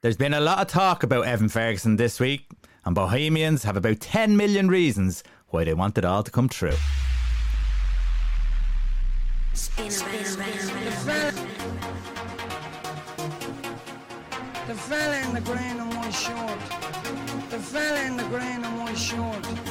There's been a lot of talk about Evan Ferguson this week, and Bohemians have about 10 million reasons why they want it all to come true. The fella in the short. The fella in the short.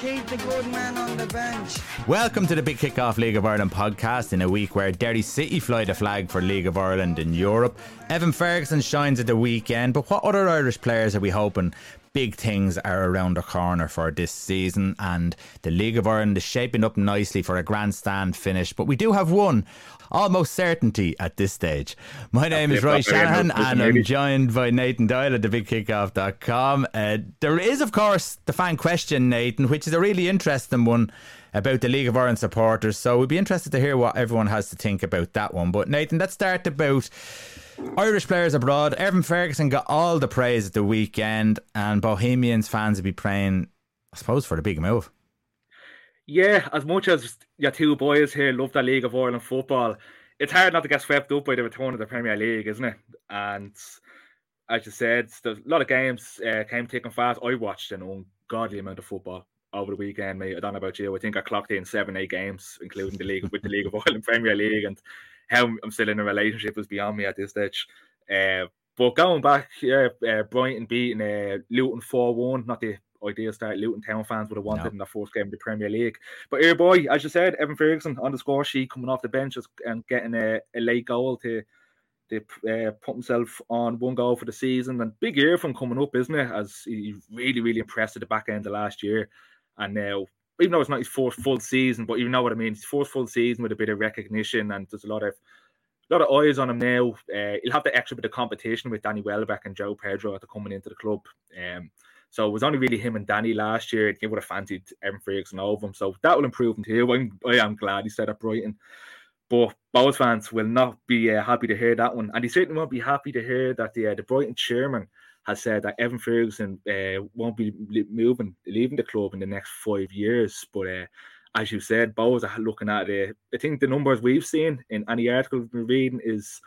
Keep the good man on the bench. Welcome to the Big Kickoff League of Ireland podcast in a week where Derry City fly the flag for League of Ireland in Europe. Evan Ferguson shines at the weekend, but what other Irish players are we hoping big things are around the corner for this season, and the League of Ireland is shaping up nicely for a grandstand finish. But we do have one almost certainty at this stage. My name is Roy Shanahan, and I'm joined by Nathan Doyle at thebigkickoff.com. Uh, there is, of course, the fan question, Nathan, which is a really interesting one about the League of Ireland supporters. So we'd be interested to hear what everyone has to think about that one. But Nathan, let's start about Irish players abroad. Evan Ferguson got all the praise at the weekend, and Bohemians fans would be praying, I suppose, for the big move. Yeah, as much as your two boys here love the League of Ireland football, it's hard not to get swept up by the return of the Premier League, isn't it? And as you said, a lot of games uh, came taking fast. I watched an ungodly amount of football over the weekend, mate. I don't know about you. I think I clocked in seven, eight games, including the league with the League of Ireland Premier League, and how I'm still in a relationship is beyond me at this stage. Uh, but going back, yeah, uh, Brighton beating uh, Luton four one, not the ideal start Luton Town fans would have wanted no. in the fourth game of the Premier League. But here, boy, as you said, Evan Ferguson on the score sheet coming off the bench and getting a, a late goal to to uh, put himself on one goal for the season. And big year from coming up, isn't it? As he really, really impressed at the back end of last year. And now, even though it's not his fourth full season, but you know what I mean, his fourth full season with a bit of recognition, and there's a lot of a lot of eyes on him now. Uh, he'll have the extra bit of competition with Danny Welbeck and João Pedro after coming into the club. Um, so it was only really him and Danny last year. He would have fancied Evan Ferguson over him. So that will improve him too. I'm, I am glad he said at Brighton. But Bohs fans will not be uh, happy to hear that one. And he certainly won't be happy to hear that the, uh, the Brighton chairman has said that Evan Ferguson uh, won't be moving, leaving the club in the next five years. But uh, as you said, Bohs are looking at it. I think the numbers we've seen in any article we've been reading is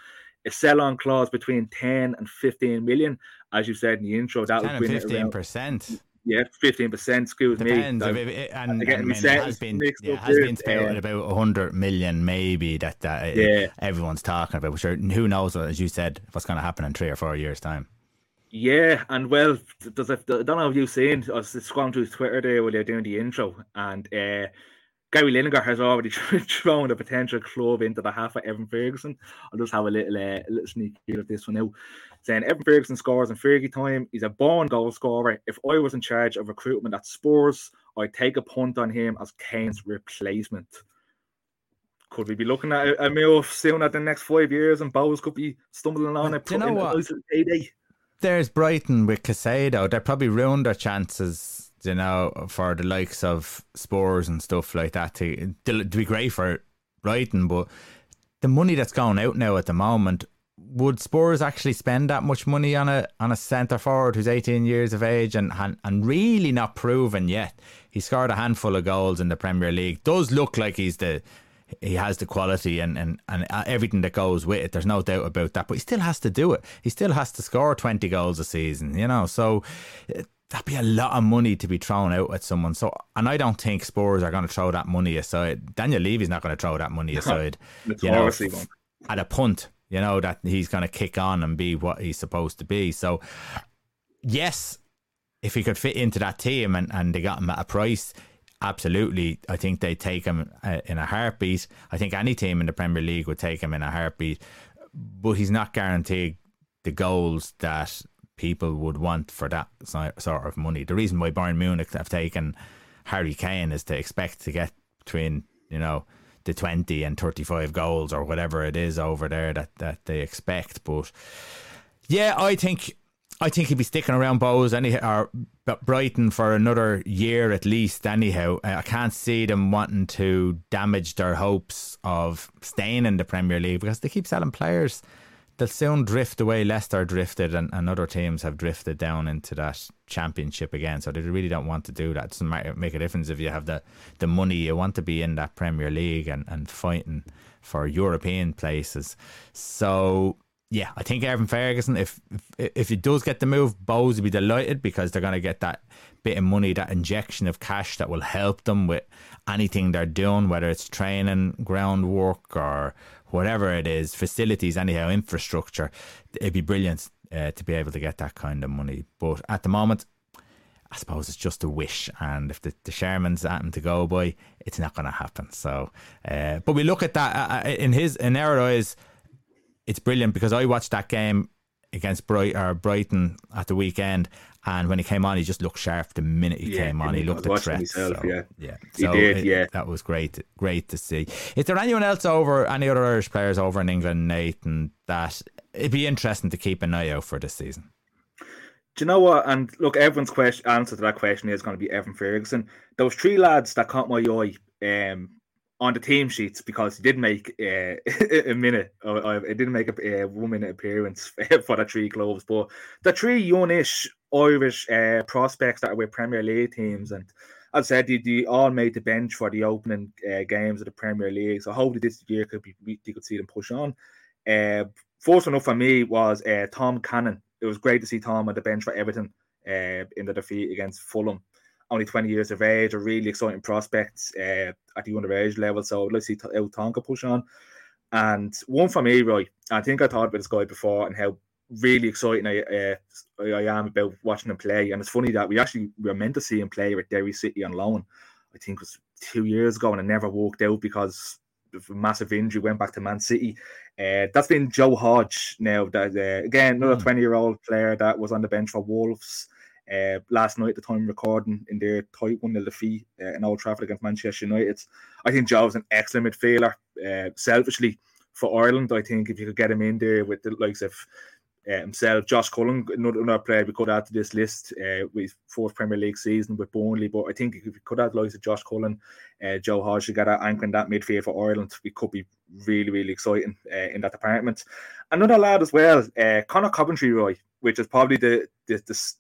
a sell-on clause between 10 and 15 million. As you said in the intro, that would bring 15 percent. Yeah, fifteen percent. Excuse Depends. me. It, and, again, and, it has been yeah, has been spouted uh, about hundred million, maybe that that yeah. everyone's talking about. Sure, who knows? As you said, what's going to happen in three or four years' time. Yeah, and well, does it, I don't know if you've seen. I was scrolling through Twitter there while you're doing the intro, and uh, Gary Lineker has already thrown a potential club into the half of Evan Ferguson. I'll just have a little, uh, little sneak peek of this one now. Saying Evan Ferguson scores in Fergie time. He's a born goal scorer. If I was in charge of recruitment at Spurs, I'd take a punt on him as Kane's replacement. Could we be looking at a, a move soon at the next five years and Bohs could be stumbling on it? Do you know what? There's Brighton with Caicedo. They probably ruined their chances you know, for the likes of Spurs and stuff like that to, to, be great for Brighton. But the money that's going out now at the moment, would Spurs actually spend that much money on a on a centre forward who's 18 years of age and and really not proven yet? He scored a handful of goals in the Premier League. Does look like he's the he has the quality and, and, and uh, everything that goes with it. There's no doubt about that. But he still has to do it. He still has to score 20 goals a season, you know. So eh, that'd be a lot of money to be thrown out at someone. So, and I don't think Spurs are going to throw that money aside. Daniel Levy's not going to throw that money aside. you know, at a punt, you know that he's going to kick on and be what he's supposed to be. So, yes, if he could fit into that team and, and they got him at a price, absolutely, I think they take him uh, in a heartbeat. I think any team in the Premier League would take him in a heartbeat, but he's not guaranteed the goals that people would want for that sort of money. The reason why Bayern Munich have taken Harry Kane is to expect to get between, you know, the 20 and 35 goals or whatever it is over there that, that they expect. But yeah, I think I think he'd be sticking around Bohs anyhow, or Brighton for another year at least. Anyhow, uh, I can't see them wanting to damage their hopes of staying in the Premier League because they keep selling players they'll soon drift away. Leicester drifted, and, and other teams have drifted down into that championship again. So they really don't want to do that. It doesn't make a difference if you have the, the money. You want to be in that Premier League and, and fighting for European places. So yeah, I think Evan Ferguson, if if, if he does get the move, Bohs will be delighted because they're going to get that bit of money, that injection of cash that will help them with anything they're doing, whether it's training, groundwork, or whatever it is, facilities, anyhow, infrastructure. It'd be brilliant uh, to be able to get that kind of money. But at the moment, I suppose it's just a wish, and if the, the Sherman's at him to go by, it's not going to happen. So, uh, but we look at that uh, uh, in his in our eyes it's brilliant because I watched that game against Bright or Brighton at the weekend, and when he came on, he just looked sharp the minute he yeah, came on. He looked a threat. Myself, so, yeah, yeah, he so did. It, yeah, that was great. Great to see. Is there anyone else over any other Irish players over in England, Nathan? That it'd be interesting to keep an eye out for this season. Do you know what? And look, everyone's question answer to that question is going to be Evan Ferguson. Those three lads that caught my eye um, on the team sheets because he did make uh, a minute. It didn't make a, a one minute appearance for the three clubs, but the three youngish Irish uh, prospects that were Premier League teams, and as I said, they, they all made the bench for the opening uh, games of the Premier League. So hopefully this year could be you could see them push on. Uh, first enough for me was uh, Tom Cannon. It was great to see Tom on the bench for Everton uh, in the defeat against Fulham only 20 years of age, a really exciting prospects uh, at the underage level. So let's see how Tonka push on. And one for me, right? I think I thought about this guy before and how really exciting I, uh, I am about watching him play. And it's funny that we actually we were meant to see him play at Derry City on loan. I think it was two years ago, and it never worked out because of a massive injury. Went back to Man City. Uh, that's been Joe Hodge now. That uh, again another twenty year old player that was on the bench for Wolves. Uh, last night, the time recording, in their tight 1 0 defeat uh, in Old Trafford against Manchester United. I think Joe's an excellent midfielder. Uh, selfishly, for Ireland, I think if you could get him in there with the likes of uh, himself, Josh Cullen, another, another player we could add to this list uh, with fourth Premier League season with Burnley. But I think if we could add likes of Josh Cullen, uh, Joe Hodge together, anchoring that midfield for Ireland, we could be really, really exciting uh, in that department. Another lad as well, uh, Conor Coventry, Roy, which is probably the, the, the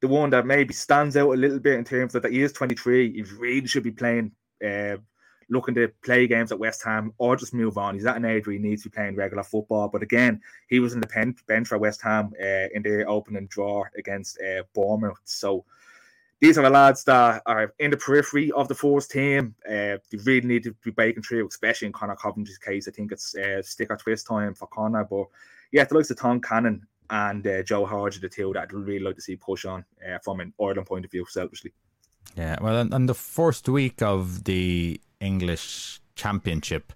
the one that maybe stands out a little bit in terms of that he is 23. He really should be playing, uh, looking to play games at West Ham or just move on. He's at an age where he needs to be playing regular football. But again, he was in the bench for West Ham uh, in their opening draw against uh, Bournemouth. So these are the lads that are in the periphery of the force team. Uh, they really need to be breaking through, especially in Conor Coventry's case. I think it's uh, stick or twist time for Conor. But yeah, the likes of Tom Cannon and uh, Joe Hodge, the two that I'd really like to see push on uh, from an Ireland point of view, selfishly. Yeah, well, on the first week of the English Championship,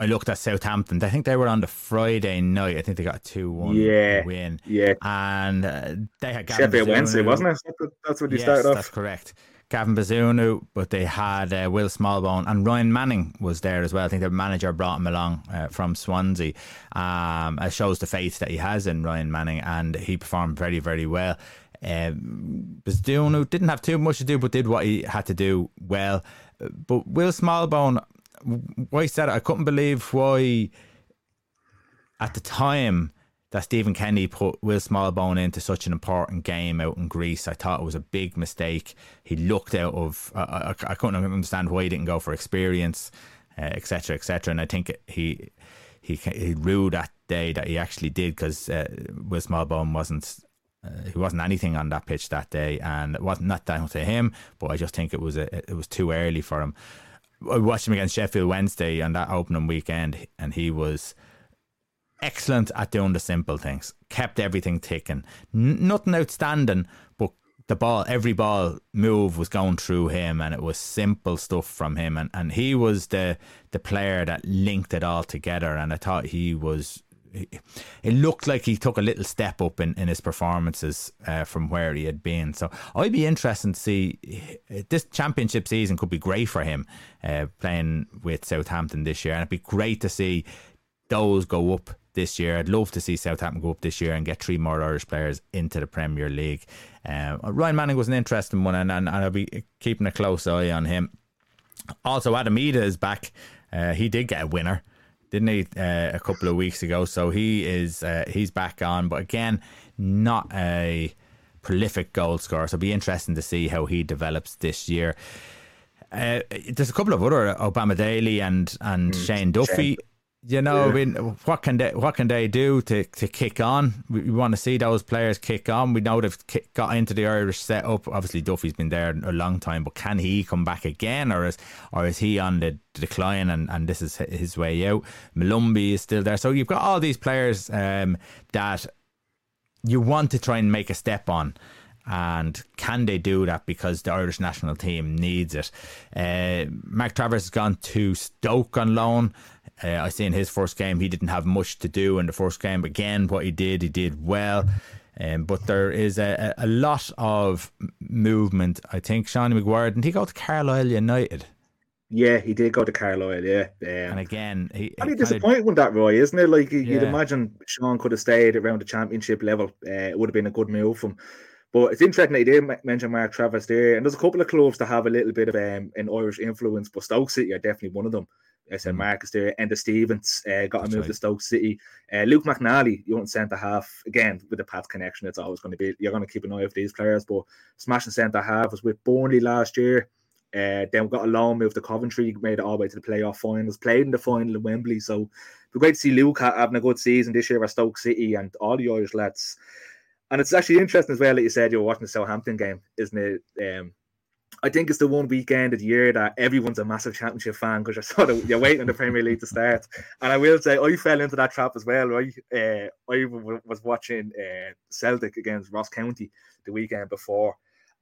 I looked at Southampton. I think they were on the Friday night. I think they got a 2 1 yeah, win. Yeah. And uh, they had Gavin Sheffield Wednesday, wasn't it? That's what you yes, started off. That's correct. Gavin Bazunu, but they had uh, Will Smallbone and Ryan Manning was there as well. I think the manager brought him along uh, from Swansea. Um, it shows the faith that he has in Ryan Manning, and he performed very, very well. Um, didn't have too much to do, but did what he had to do well. But Will Smallbone, why said I couldn't believe why at the time that Stephen Kenny put Will Smallbone into such an important game out in Greece. I thought it was a big mistake. He looked out of. I, I, couldn't understand why he didn't go for experience, etc., uh, etc. Et and I think he he he ruled that day that he actually did because uh, Will Smallbone wasn't. Uh, he wasn't anything on that pitch that day, and it wasn't not down to him. But I just think it was a, it was too early for him. I watched him against Sheffield Wednesday on that opening weekend, and he was excellent at doing the simple things. Kept everything ticking. N- nothing outstanding, but the ball, every ball move was going through him, and it was simple stuff from him. And, and he was the the player that linked it all together. And I thought he was. It looked like he took a little step up in, in his performances uh, from where he had been. So I'd be interested to see this championship season could be great for him uh, playing with Southampton this year, and it'd be great to see those go up this year. I'd love to see Southampton go up this year and get three more Irish players into the Premier League. Uh, Ryan Manning was an interesting one, and, and, and, I'll be keeping a close eye on him. Also, Adam Idah is back. Uh, he did get a winner didn't he, uh, a couple of weeks ago? So he is uh, he's back on, but again, not a prolific goal scorer. So it'll be interesting to see how he develops this year. Uh, there's a couple of other Obama Daly and and mm, Shane Duffy. Shane. You know, yeah. I mean, what can they what can they do to, to kick on? We, we want to see those players kick on. We know they've kick, got into the Irish setup. Obviously, Duffy's been there a long time, but can he come back again, or is or is he on the decline and, and this is his way out? Molumby is still there, so you've got all these players um, that you want to try and make a step on. And can they do that because the Irish national team needs it? Uh, Mark Travers has gone to Stoke on loan. Uh, I see in his first game he didn't have much to do in the first game. Again, what he did, he did well. Um, but there is a, a lot of movement. I think Sean Maguire didn't he go to Carlisle United? Yeah, he did go to Carlisle. Yeah, um, and again, he, he disappointing with that, Roy, isn't it? Like you'd imagine Sean could have stayed around the championship level. Uh, it would have been a good move from. But it's interesting that he did mention Mark Travers there, and there's a couple of clubs that have a little bit of um, an Irish influence, but Stoke City are definitely one of them. I said mm. Marcus there, Enda Stevens uh, got a move right. to Stoke City. Uh, Luke McNally, you want centre half again with the Pats connection. It's always going to be you're going to keep an eye on these players. But smashing centre half was with Burnley last year. Uh, then we got a loan move to Coventry, made it all the way to the playoff finals, played in the final in Wembley. So it'd great to see Luke having a good season this year at Stoke City and all the Irish lads. And it's actually interesting as well that you said you were watching the Southampton game, isn't it? Um, I think it's the one weekend of the year that everyone's a massive championship fan because you're sort of you're waiting on the Premier League to start. And I will say I fell into that trap as well. Right, uh, was watching uh, Celtic against Ross County the weekend before,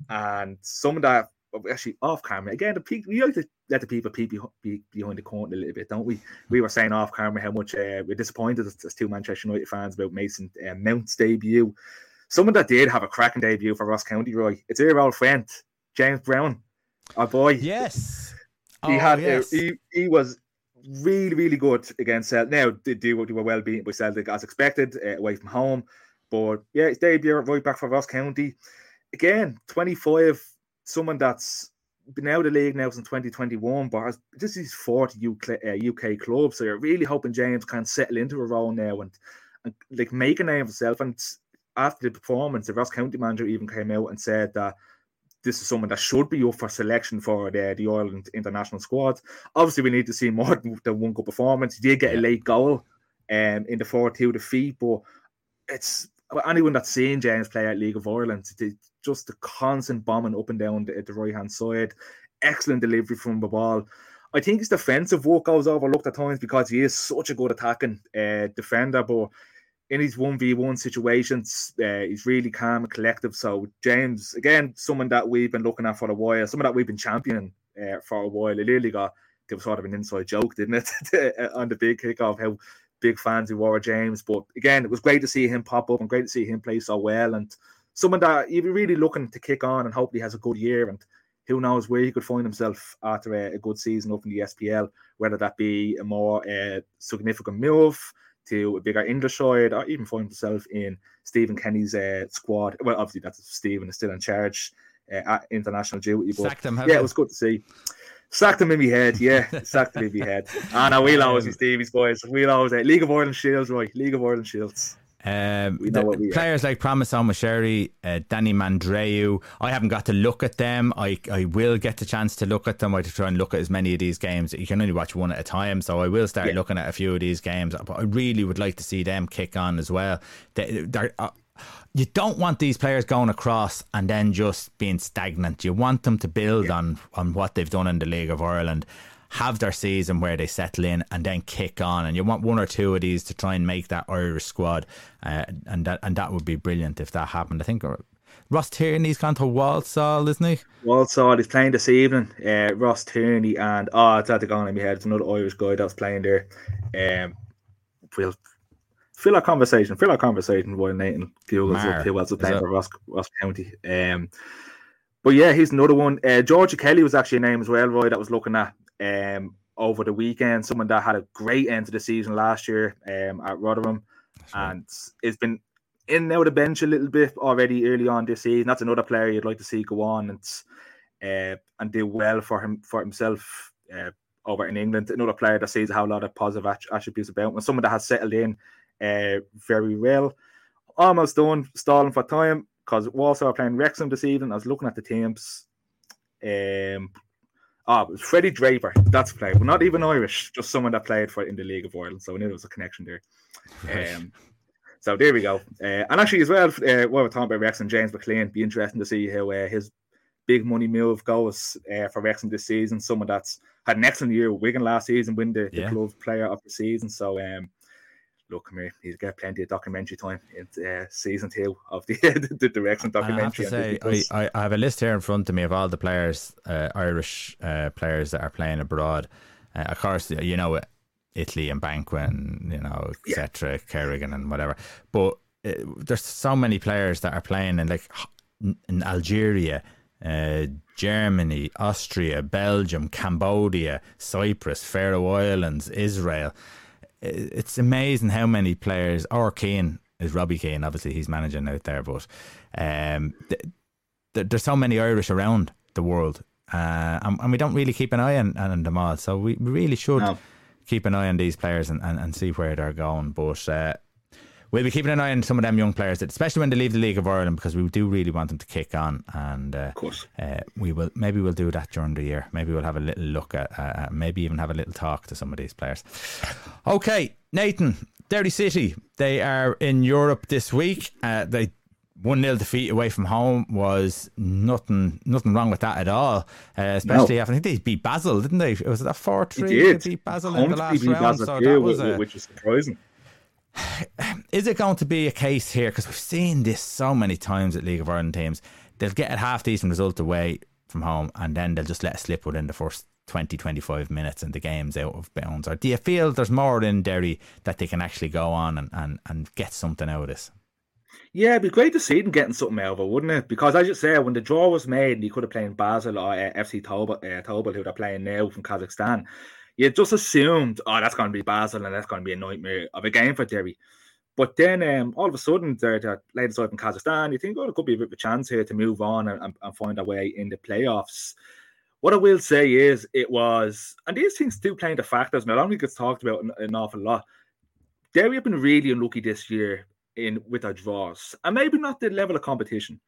and some of that actually off camera again. The we like to let the people peek behind the curtain a little bit, don't we? We were saying off camera how much uh, we're disappointed as, as, two Manchester United fans about Mason uh, Mount's debut. Someone that did have a cracking debut for Ross County, Roy. It's our old friend James Brown, our boy. Yes, he oh, had yes. he he was really really good against Celtic. Now did do they were well beaten by Celtic as expected uh, away from home, but yeah, his debut right back for Ross County. Again, twenty five, someone that's been out of the league now since 2021, but has, this is 40 UK, uh, UK clubs. So you're really hoping James can settle into a role now and, and like make a name for himself. And after the performance, the Ross County manager even came out and said that this is someone that should be up for selection for the, the Ireland international squad. Obviously, we need to see more than one good performance. He did get a late goal um, in the 4 2 defeat, but it's anyone that's seen James play at League of Ireland, it's just the constant bombing up and down the, the right hand side, excellent delivery from the ball. I think his defensive work goes overlooked at times because he is such a good attacking uh, defender, but in his 1v1 situations, uh, he's really calm and collective. So, James, again, someone that we've been looking at for a while, someone that we've been championing uh, for a while. It really got, it was sort of an inside joke, didn't it, on the big kickoff, how big fans we were of James. But again, it was great to see him pop up and great to see him play so well. And someone that you'd be really looking to kick on and hopefully has a good year. And who knows where he could find himself after a, a good season up in the SPL, whether that be a more uh, significant move to a bigger English side, or even find himself in Stephen Kenny's uh, squad. Well, obviously that's Stephen is still in charge uh, at international duty. But Sacked him, yeah, it was good to see. Sacked him in my head, yeah. Sacked him in my head. And I will always be Stevie's boys. We'll always uh, League of Ireland Shields, right? League of Ireland Shields. Um, players are. like Promise Omochere, uh, Danny Mandroiu. I haven't got to look at them. I, I will get the chance to look at them. I try and look at as many of these games. You can only watch one at a time, so I will start yeah. looking at a few of these games. But I really would like to see them kick on as well. They, uh, you don't want these players going across and then just being stagnant. You want them to build yeah. on on what they've done in the League of Ireland have their season where they settle in and then kick on. And you want one or two of these to try and make that Irish squad, uh, and that and that would be brilliant if that happened. I think uh, Ross Tierney's gone to Walsall, isn't he? Walsall is playing this evening. Uh, Ross Tierney and oh, it's at the gone in my head. It's another Irish guy that's playing there. Um, we'll fill our conversation. Fill our conversation while Nathan Googles up who else is playing for Ross, Ross County. Um, but yeah, he's another one. Uh, Georgie Kelly was actually a name as well, Roy, that was looking at um, over the weekend. Someone that had a great end to the season last year um, at Rotherham, right. and it's been in and out of the bench a little bit already early on this season. That's another player you'd like to see go on and uh, and do well for him for himself. Uh, over in England. Another player that sees how a lot of positive attributes about him. Someone that has settled in uh, very well. Almost done, stalling for time because Walsall are playing Wrexham this evening. I was looking at the teams. Um, Ah, oh, Freddie Draper. That's a player, but not even Irish. Just someone that played for in the League of Ireland. So I knew there was a connection there. Right. Um, so there we go. Uh, and actually, as well, uh, while we're talking about Wrexham James McClean, be interesting to see how uh, his big money move goes uh, for Wrexham this season. Someone that's had an excellent year with Wigan last season, win the, yeah. the club player of the season. So um, look, come here, he's got plenty of documentary time in uh, season two of the the direction documentary. I have to say, I, I, have a list here in front of me of all the players, uh, Irish uh, players that are playing abroad. Uh, of course, you know Italy and Banquin, you know, etc., yeah. Kerrigan and whatever. But uh, there's so many players that are playing in like in Algeria. Uh, Germany, Austria, Belgium, Cambodia, Cyprus, Faroe Islands, Israel it's amazing how many players. Or Keane is Robbie Keane. Obviously, he's managing out there, but um, th- th- there's so many Irish around the world, uh, and, and, we don't really keep an eye on, on them all. So we really should no. keep an eye on these players and, and, and see where they're going. But uh, we'll be keeping an eye on some of them young players, especially when they leave the League of Ireland, because we do really want them to kick on. And uh, of course, uh, we will maybe we'll do that during the year. Maybe we'll have a little look at, uh, maybe even have a little talk to some of these players. Okay, Nathan, Derry City, they are in Europe this week. Uh, they one 0 defeat away from home was nothing nothing wrong with that at all. Uh, especially no. after I think they beat Basel, didn't they? It was it a four three? They beat Basel in the last round, Basel so that was a, which is surprising. is it going to be a case here? Because we've seen this so many times at League of Ireland teams. They'll get a half decent result away from home and then they'll just let it slip within the first 20, 25 minutes and the game's out of bounds. Or do you feel there's more in Derry that they can actually go on and, and, and get something out of this? Yeah, it'd be great to see them getting something out of it, wouldn't it? Because as you say, when the draw was made, you could have played Basel or uh, FC Tobol, uh, who they're playing now from Kazakhstan, you just assumed, oh, that's going to be Basel and that's going to be a nightmare of a game for Derry. But then um, all of a sudden, they're, they're laid aside from Kazakhstan. You think, oh, there could be a bit of a chance here to move on and, and, and find a way in the playoffs. What I will say is, it was, and these things do play into factors, and I don't think it's talked about an, an awful lot. Derry have been really unlucky this year in with our draws, and maybe not the level of competition.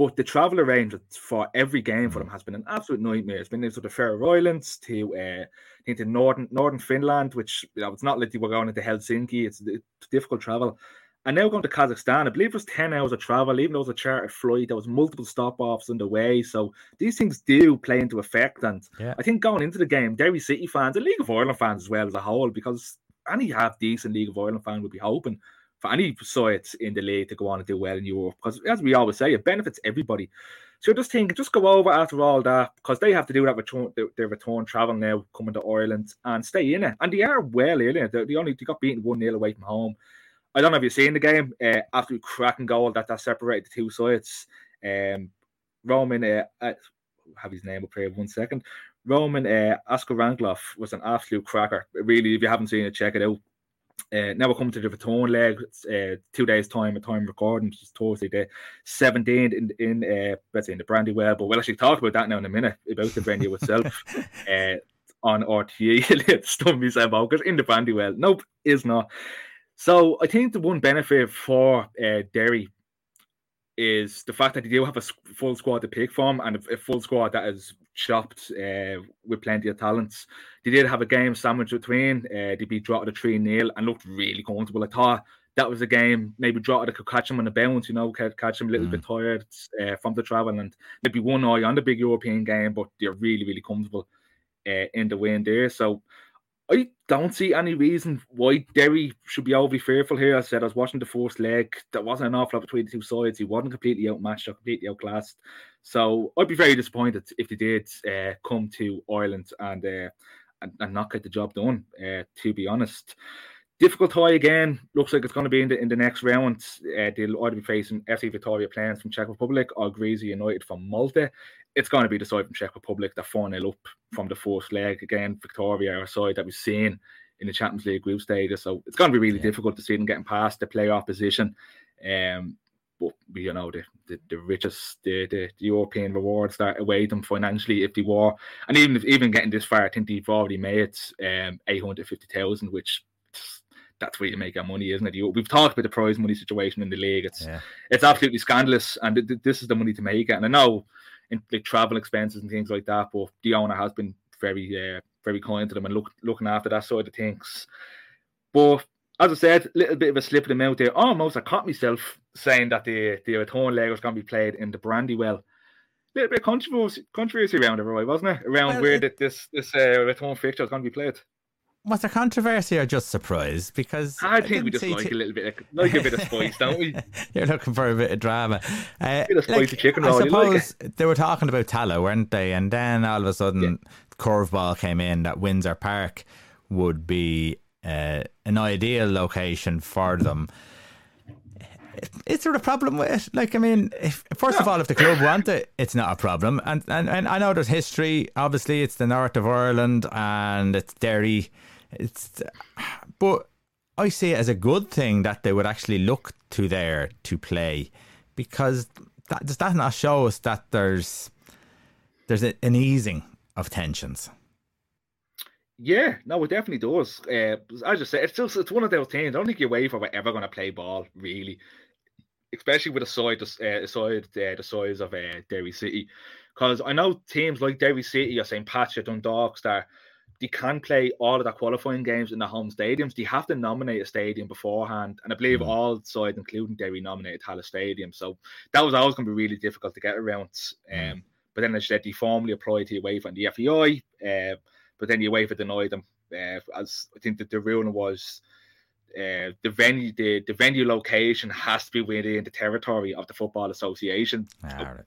But the travel arrangements for every game for mm. them has been an absolute nightmare. It's been into the Faroe Islands to uh, into northern northern Finland, which you know, it's not like they were going into Helsinki. It's, it's difficult travel. And now going to Kazakhstan, I believe it was 10 hours of travel, even though it was a chartered flight, there was multiple stop offs on the way. So these things do play into effect. And yeah. I think going into the game, Derry City fans and League of Ireland fans as well as a whole, because any half decent League of Ireland fan would be hoping for any side in the league to go on and do well in Europe. Because as we always say, it benefits everybody. So just think, just go over after all that because they have to do that return, their return travel now coming to Ireland and stay in it. And they are well in it. They only they got beaten one 0 away from home. I don't know if you've seen the game. Uh, absolute cracking goal that that separated the two sides. Um, Roman, uh, uh, have his name up here one second. Roman uh, Ranglov was an absolute cracker. Really, if you haven't seen it, check it out. Uh, now we're coming to the return leg. uh, two days time at time recording, which is Thursday the 17th in in uh, let's say in the Brandywell. But we'll actually talk about that now in a minute about the venue itself. uh, on RTE, stun me Sam because in the Brandywell. Nope, is not. So I think the one benefit for uh, Derry is the fact that they do have a full squad to pick from and a full squad that is chopped uh, with plenty of talents. They did have a game sandwich between. Uh, they beat Drogheda 3 0 and looked really comfortable. I thought that was a game maybe Drogheda could catch him on the bounce, you know, could catch him a little mm. bit tired uh, from the travel and maybe one eye on the big European game, but they're really, really comfortable uh, in the win there. So I don't see any reason why Derry should be overly fearful here. I said I was watching the first leg. There wasn't an awful lot between the two sides. He wasn't completely outmatched or completely outclassed. So I'd be very disappointed if they did uh, come to Ireland and, uh, and, and not get the job done. Uh, to be honest, difficult tie again. Looks like it's going to be in the in the next round. Uh, they'll either be facing FC Viktoria Plzeň from Czech Republic or Gżira United from Malta it's going to be the side from Czech Republic that 4 0 up from the fourth leg. Again, Viktoria, our side that we've seen in the Champions League group stages. So it's going to be really yeah. difficult to see them getting past the playoff position. Um, but you know the the, the richest the, the, the European rewards that await them financially if they were, and even if even getting this far, I think they've already made um eight hundred fifty thousand, which that's where you make your money, isn't it? You, we've talked about the prize money situation in the league. It's yeah. it's absolutely scandalous, and th- th- this is the money to make it. And I know in like travel expenses and things like that, but the owner has been very uh, very kind to them and look, looking after that side of things. But as I said, a little bit of a slip of the mouth there. Almost I caught myself saying that the the return leg was going to be played in the Brandywell. A little bit of controversy, controversy around it, right, wasn't it? Around well, where it, this this uh, return fixture was going to be played. Was there controversy or just surprise? Because I think we just like t- a little bit, of, like a bit of spice, don't we? You're looking for a bit of drama. Uh, a bit of spicy like, chicken. I suppose like they were talking about Tallaght, weren't they? And then all of a sudden, yeah. curveball came in that Windsor Park would be uh, an ideal location for them. Is there a problem with it? Like, I mean, if, first no. of all, if the club want it, it's not a problem. And, and and I know there's history. Obviously, it's the north of Ireland and it's Derry. It's, but I see it as a good thing that they would actually look to there to play, because that does that not show us that there's there's an easing of tensions. Yeah, no, it definitely does. Uh, as I just said, it's just it's one of those things. I don't think you're away from ever going to play ball, really, especially with a side, uh, side uh, the size of uh, Derry City. Because I know teams like Derry City or St. Patrick, Dundalk, that they can play all of their qualifying games in the home stadiums. They have to nominate a stadium beforehand, and I believe mm. all sides, including Derry, nominated Tallaght Stadium. So that was always going to be really difficult to get around. Mm. Um, but then, as said, they formally applied to UEFA and the FAI, Uh, but then you UEFA denied them. Uh, as I think that the ruling was uh, the venue the, the venue location has to be within the territory of the football association. Ah, right.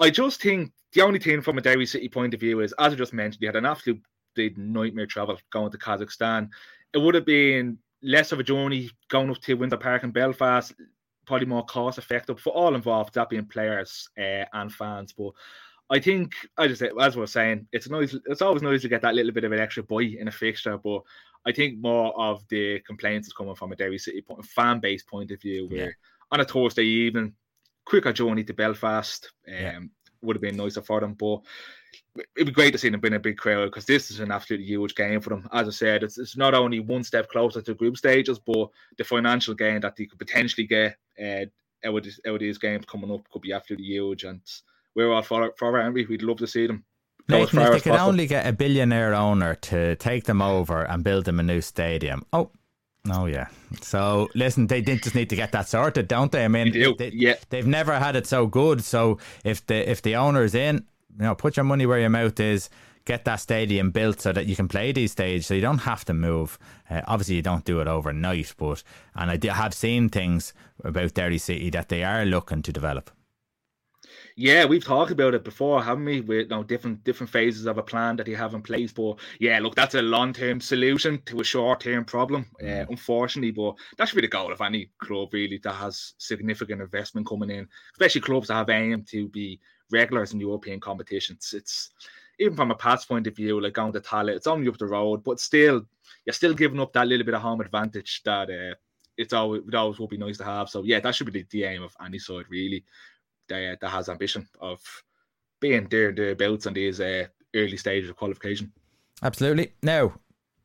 I just think the only thing from a Derry City point of view is, as I just mentioned, you had an absolute nightmare travel going to Kazakhstan. It would have been less of a journey going up to Windsor Park in Belfast, probably more cost effective for all involved, that being players uh, and fans. But I think I just as I was saying, it's nice. It's always nice to get that little bit of an extra bite in a fixture, but I think more of the complaints is coming from a Derry City point, fan base point of view, where yeah. on a Thursday evening, quicker journey to Belfast um, yeah. would have been nicer for them. But it'd be great to see them bring a big crowd because this is an absolutely huge game for them. As I said, it's, it's not only one step closer to group stages, but the financial gain that they could potentially get uh, out, of this, out of these games coming up could be absolutely huge and we're all for, for it, we? We'd love to see them. Nathan, if they could possible. only get a billionaire owner to take them over and build them a new stadium. Oh, Oh yeah. So listen, they did just need to get that sorted, don't they? I mean, they they, yeah. they've never had it so good. So if the if the owner's in, you know, put your money where your mouth is. Get that stadium built so that you can play these stages, so you don't have to move. Uh, obviously, you don't do it overnight, but and I have seen things about Derry City that they are looking to develop. Yeah, we've talked about it before, haven't we? With you know, different different phases of a plan that you have in place. But yeah, look, that's a long term solution to a short term problem, uh, mm. unfortunately. But that should be the goal of any club really that has significant investment coming in, especially clubs that have aim to be regulars in European competitions. It's even from a past point of view, like going to Tallaght, it's only up the road, but still, you're still giving up that little bit of home advantage that uh, it's always it always would be nice to have. So yeah, that should be the, the aim of any side really that, that has ambition of being there thereabouts on these uh, early stages of qualification. Absolutely. Now,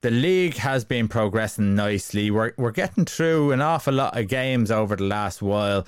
the league has been progressing nicely. We're we're getting through an awful lot of games over the last while.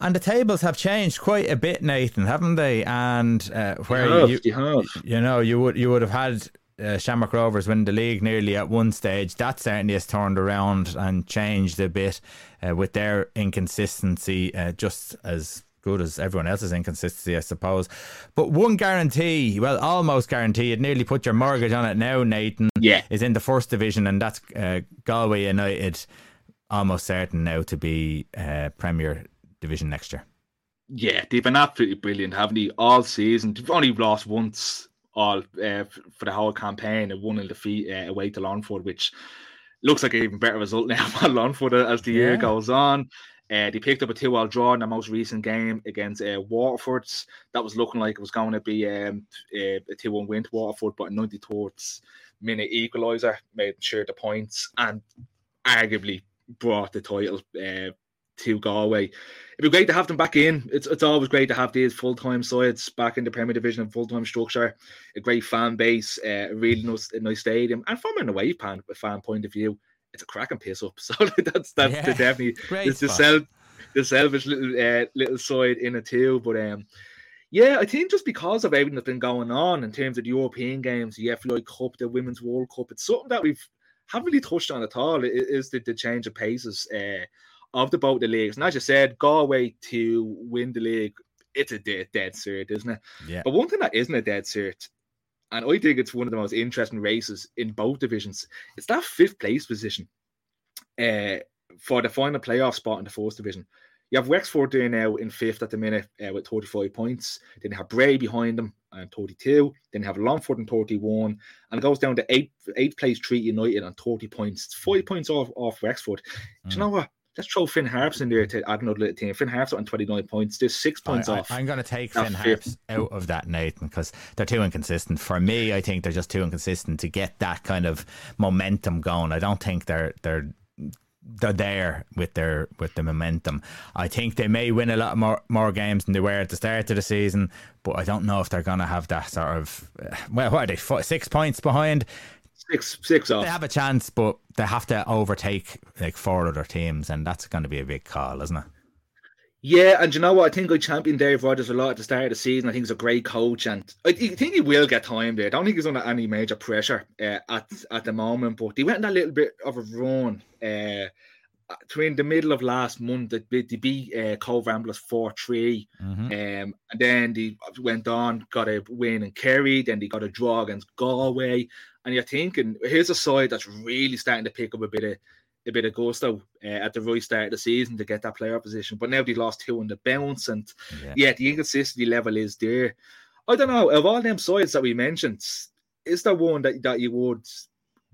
And the tables have changed quite a bit, Nathan, haven't they? And uh, where you, you, have. you know you would you would have had uh, Shamrock Rovers win the league nearly at one stage. That certainly has turned around and changed a bit uh, with their inconsistency, uh, just as good as everyone else's inconsistency, I suppose. But one guarantee, well, almost guarantee, you'd nearly put your mortgage on it now, Nathan. Yeah. Is in the first division, and that's uh, Galway United, almost certain now to be uh, Premier Division next year. Yeah, they've been absolutely brilliant, haven't they? All season. They've only lost once all uh, for the whole campaign, a one in defeat uh, away to Longford, which looks like an even better result now for Longford as the yeah. year goes on. Uh, they picked up a 2 1 draw in the most recent game against uh, Waterford. That was looking like it was going to be um, a 2 1 win to Waterford, but a 93rd minute equaliser made sure the points and arguably brought the title uh, to Galway. It'd be great to have them back in. It's it's always great to have these full time sides back in the Premier Division and full time structure. A great fan base, uh, a really nice, nice stadium, and from an away fan point of view, it's a cracking piss up. So that's that's yeah, definitely it's the self the selfish little uh, little side in it too. But um, yeah, I think just because of everything that's been going on in terms of the European games, the FAI Cup, the Women's World Cup, it's something that we've haven't really touched on at all. It is the, the change of paces uh, of the both the leagues. And as you said, Galway to win the league, it's a dead, dead cert, isn't it? Yeah. But one thing that isn't a dead cert, and I think it's one of the most interesting races in both divisions, it's that fifth place position uh, for the final playoff spot in the fourth division. You have Wexford there now in fifth at the minute uh, with 35 points. Then you have Bray behind them and 32. Then you have Longford and 31. And it goes down to eighth, eighth place Treaty United on 30 points. It's five points off, off Wexford. Mm. Do you know what? Let's throw Finn Harps in there to add another little team. Finn Harps on 29 points. There's six points off. I, am going to take Finn Harps out of that, Nathan, because they're too inconsistent. For me, I think they're just too inconsistent to get that kind of momentum going. I don't think they're they're they're there with their with the momentum. I think they may win a lot more more games than they were at the start of the season, but I don't know if they're going to have that sort of well, what are they? Four, six points behind. Six, six off. They have a chance, but they have to overtake like four other teams, and that's going to be a big call, isn't it? Yeah, and you know what? I think I championed Dave Rogers a lot at the start of the season. I think he's a great coach, and I think he will get time there. I don't think he's under any major pressure uh, at at the moment. But he went on a little bit of a run uh, between the middle of last month. They beat, they beat uh, Cobh Ramblers four three, mm-hmm. um, and then they went on, got a win in Kerry. Then they got a draw against Galway, and you're thinking here's a side that's really starting to pick up a bit of a bit of gusto uh, at the right start of the season to get that player position. But now they lost two on the bounce, and yeah. yeah, the inconsistency level is there. I don't know. Of all them sides that we mentioned, is there one that, that you would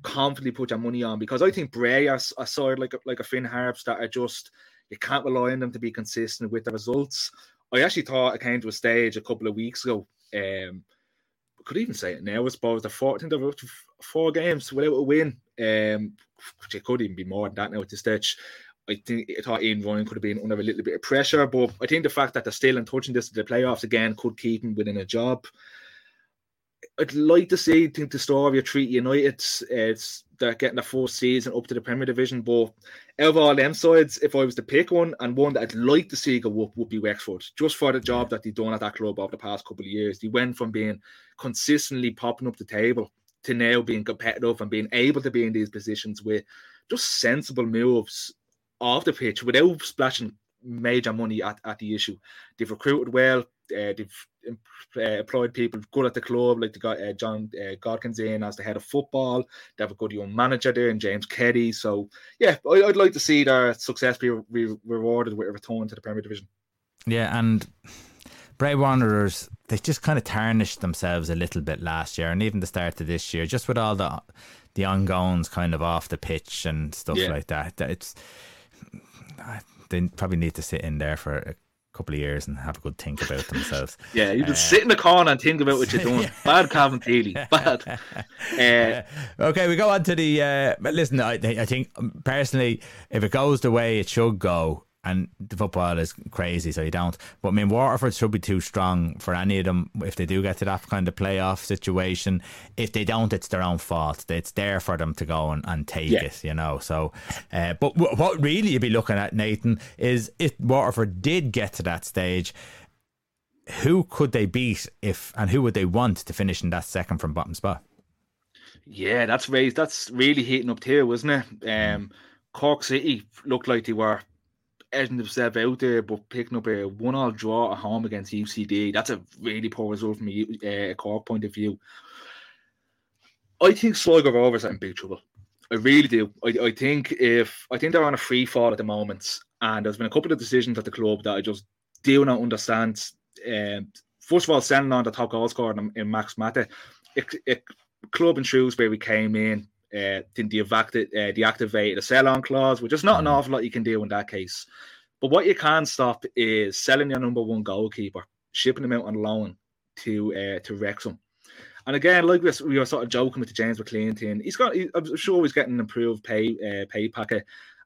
confidently put your money on? Because I think Bray are a side like a, like a Finn Harps that are just you can't rely on them to be consistent with the results. I actually thought it came to a stage a couple of weeks ago. Um, could even say it now. I suppose the four, I think they're four games without a win. Um, which it could even be more than that now at this stage. I think I thought Ian Ryan could have been under a little bit of pressure, but I think the fact that they're still in touching this to the playoffs again could keep him within a job. I'd like to see think the story of Treaty United. It's they're getting the fourth season up to the Premier Division, but of all them sides, if I was to pick one and one that I'd like to see go up would be Wexford, just for the job that they've done at that club over the past couple of years. They went from being consistently popping up the table to now being competitive and being able to be in these positions with just sensible moves off the pitch without splashing major money at, at the issue. They've recruited well. Uh, they've uh, employed people good at the club, like they got uh, John uh, Godkins in as the head of football. They have a good young manager there, and James Keddy. So yeah, I, would like to see their success be re- rewarded with a return to the Premier Division. Yeah, and Bray Wanderers, they just kind of tarnished themselves a little bit last year and even the start of this year, just with all the the ongoings kind of off the pitch and stuff yeah. like that. It's they probably need to sit in there for a couple of years and have a good think about themselves. yeah, you just uh, sit in the corner and think about what you're doing. Bad Calvin Healy, bad. Uh, okay, we go on to the. Uh, listen, I, I think personally, if it goes the way it should go, and the football is crazy, so you don't. But I mean, Waterford should be too strong for any of them if they do get to that kind of playoff situation. If they don't, it's their own fault. It's there for them to go and, and take yeah. it, you know. So, uh, but w- what really you'd be looking at, Nathan, is if Waterford did get to that stage, who could they beat if, and who would they want to finish in that second from bottom spot? Yeah, that's raised. That's really heating up too, wasn't it? Um, Cork City looked like they were edging themselves out there, but picking up a one-all draw at home against UCD. That's a really poor result from a uh, Cork point of view. I think Sligo Rovers are in big trouble. I really do. I, I think if I think they're on a free fall at the moment, and there's been a couple of decisions at the club that I just do not understand. Um, first of all, sending on the top goal scorer in, in Max Mata, a, a club in Shrewsbury came in uh, deactivate, uh, deactivate a sell on clause, which is not an mm. awful lot you can do in that case. But what you can stop is selling your number one goalkeeper, shipping him out on loan to uh, to Wrexham. And again, like this, we were sort of joking with the James McClean. He's got, he, I'm sure he's getting an improved pay uh, pay packet.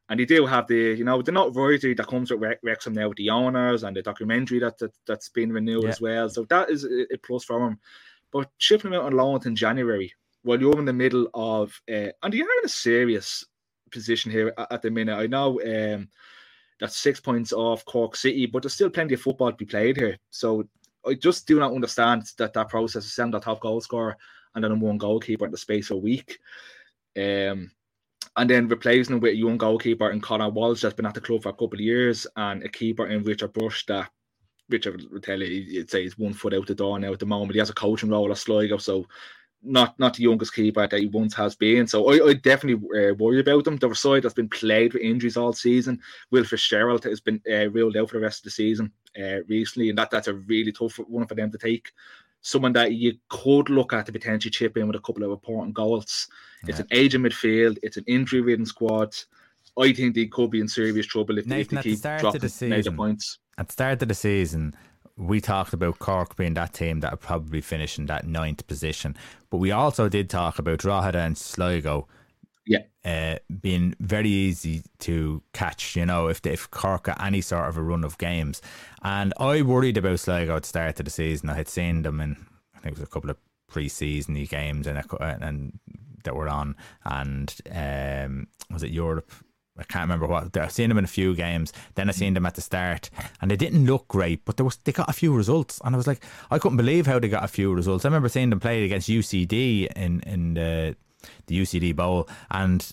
And they do have the, you know, the notoriety that comes with Wrexham now with the owners and the documentary that, that that's been renewed yeah. as well. So that is a, a plus for him. But shipping him out on loan in January, while you're in the middle of, uh, and you are in a serious position here at, at the minute. I know um, that's six points off Cork City, but there's still plenty of football to be played here. So I just do not understand that that process of send that top goal scorer and then one goalkeeper in the space of a week. Um, and then replacing him with a young goalkeeper in Conor Walsh that's been at the club for a couple of years and a keeper in Richard Brush that Richard would tell you, he'd say he's one foot out the door now at the moment. He has a coaching role at Sligo, so not not the youngest keeper that he once has been. So I, I definitely uh, worry about him. The side that's been played with injuries all season. Will Fitzgerald has been uh, ruled out for the rest of the season uh, recently, and that that's a really tough one for them to take. Someone that you could look at to potentially chip in with a couple of important goals. Yeah. It's an aging midfield. It's an injury-ridden squad. I think they could be in serious trouble if, Nathan, they, if they keep dropping the season, major points. At the start of the season, we talked about Cork being that team that would probably finish in that ninth position, but we also did talk about Drogheda and Sligo. Yeah, uh, being very easy to catch. You know, if they, if Cork got any sort of a run of games, and I worried about Sligo at the start of the season. I had seen them in I think it was a couple of pre-season games and and that were on, and um, was it Europe I can't remember what I've seen them in a few games. Then I seen them at the start, and they didn't look great, but there was they got a few results, and I was like, I couldn't believe how they got a few results. I remember seeing them play against UCD in in the the UCD Bowl, and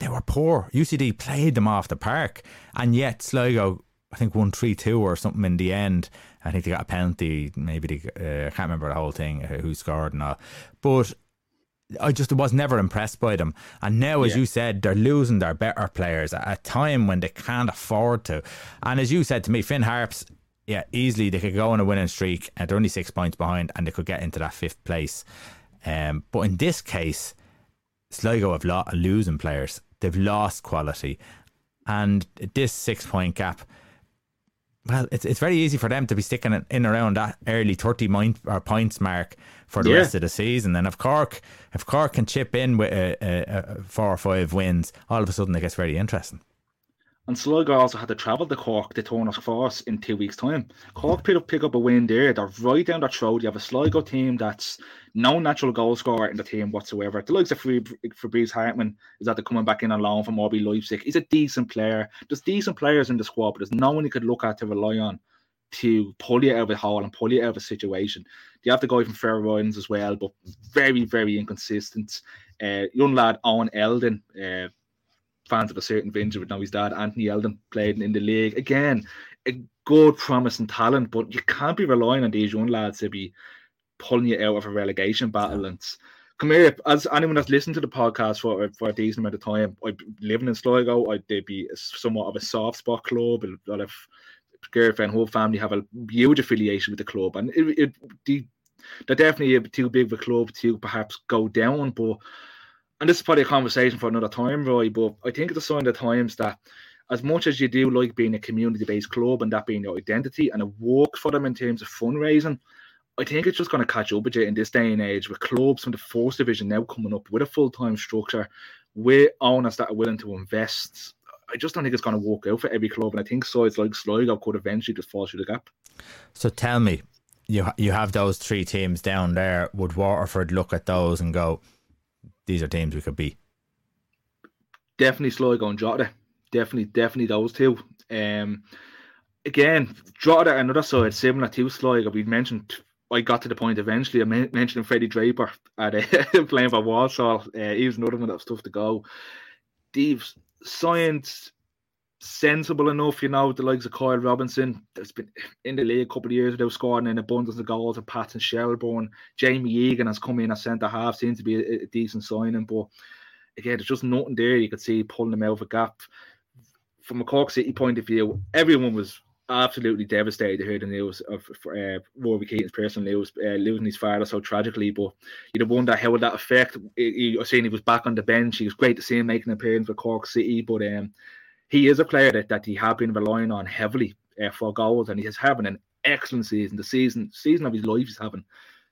they were poor. UCD played them off the park, and yet Sligo, I think, won three two or something in the end. I think they got a penalty. Maybe they, uh, I can't remember the whole thing, who scored and all, but I just was never impressed by them. And now, as yeah. you said, they're losing their better players at a time when they can't afford to. And as you said to me, Finn Harps, yeah, easily they could go on a winning streak and they're only six points behind and they could get into that fifth place. Um, but in this case, Sligo have lot losing players. They've lost quality. And this six point gap, well, it's it's very easy for them to be sticking in around that early 30 point, or points mark for the yeah. rest of the season. And if Cork, if Cork can chip in with a four or five wins, all of a sudden it gets very interesting. And Sligo also had to travel to Cork to Turner's Cross in two weeks' time. Cork pick up, pick up a win there. They're right down the road. You have a Sligo team that's no natural goal scorer in the team whatsoever. The likes of Fabrice Hartmann is that they're coming back in on loan from RB Leipzig. He's a decent player. There's decent players in the squad, but there's no one you could look at to rely on to pull you out of a hole and pull you out of a situation. You have the guy from Fair Ridings as well, but very, very inconsistent. Uh, young lad Owen Elding, uh, fans of a certain vintage would know his dad, Anthony Elding, played in the league. Again, a good, promising talent, but you can't be relying on these young lads to be pulling you out of a relegation battle. And come here, as anyone that's listened to the podcast for, for a decent amount of time, I living in Sligo, I'd be somewhat of a soft spot club, a lot of girlfriend, whole family have a huge affiliation with the club, and it, it the, they're definitely too big of a club to perhaps go down. But and this is probably a conversation for another time, Roy. But I think it's a sign of times that as much as you do like being a community-based club and that being your identity and a works for them in terms of fundraising, I think it's just going to catch up with you in this day and age with clubs from the fourth division now coming up with a full-time structure, with owners that are willing to invest I just don't think it's going to work out for every club. And I think so. It's like Sligo could eventually just fall through the gap. So tell me, you you have those three teams down there. Would Waterford look at those and go, these are teams we could beat? Definitely Sligo and Drogheda. Definitely, definitely those two. Um, again, Drogheda, another side similar to Sligo. We mentioned I got to the point eventually. I mentioned Freddie Draper at uh, playing for Walsall. Uh, he was another one that was tough to go. They've science sensible enough, you know, the likes of Kyle Robinson, that's been in the league a couple of years without scoring an abundance of goals, and Patson Shelbourne, Jamie Egan has come in as centre half, seems to be a, a, decent signing, but again, there's just nothing there you could see pulling them out of a gap. From a Cork City point of view, everyone was absolutely devastated to hear the news of uh, Ruairí Keating's personal news, uh, losing his father so tragically. But you'd wonder how would that affect. You saying he was back on the bench. He was great to see him making an appearance for Cork City, but um, he is a player that, that he have been relying on heavily uh, for goals, and he is having an excellent season. The season season of his life he's having.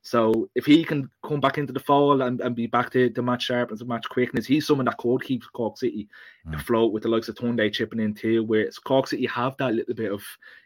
So if he can come back into the fold and, and be back to the match sharpness and match quickness, he's someone that could keep Cork City mm. afloat with the likes of Tunde chipping in too. Where it's Cork City have that little bit of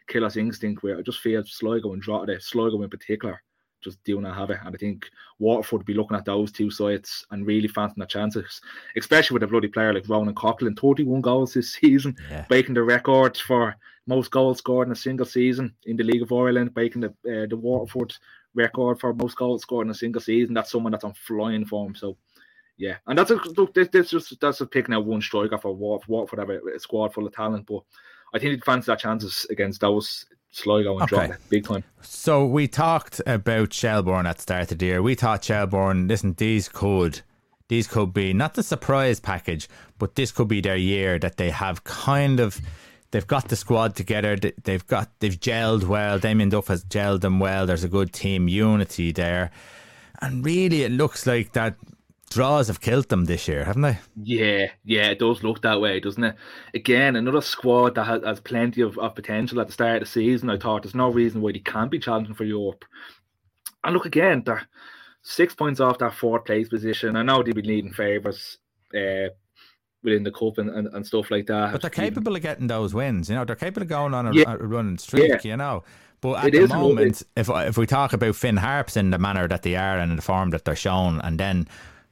killer's instinct where I just feel Sligo and Drogheda, Sligo in particular, just do not have it. And I think Waterford would be looking at those two sides and really fancying their chances, especially with a bloody player like Ronan Coughlan, 31 goals this season, yeah. breaking the record for most goals scored in a single season in the League of Ireland, breaking the uh, the Waterford record for most goals scored in a single season. That's someone that's on flying form. So yeah, and that's a look. This, this just that's a picking out one striker for Waterford. Waterford have a, squad full of talent, but I think he'd fancy their chances against those Sligo and okay. big time. So we talked about Shelbourne at the start of the year. We thought Shelbourne, listen, these could these could be not the surprise package, but this could be their year that they have kind of they've got the squad together. They've got they've gelled well. Damien Duff has gelled them well. There's a good team unity there, and really it looks like that draws have killed them this year, haven't they? Yeah, yeah, it does look that way, doesn't it? Again, another squad that has, has plenty of, of potential at the start of the season. I thought there's no reason why they can't be challenging for Europe. And look again, they're six points off that fourth place position. I know they've been leading favours. Uh, within the cup and, and, and stuff like that. But they're capable of getting those wins. You know, they're capable of going on a, yeah. a running streak. Yeah. You know. But at it the moment, if if we talk about Finn Harps in the manner that they are and the form that they're shown, and then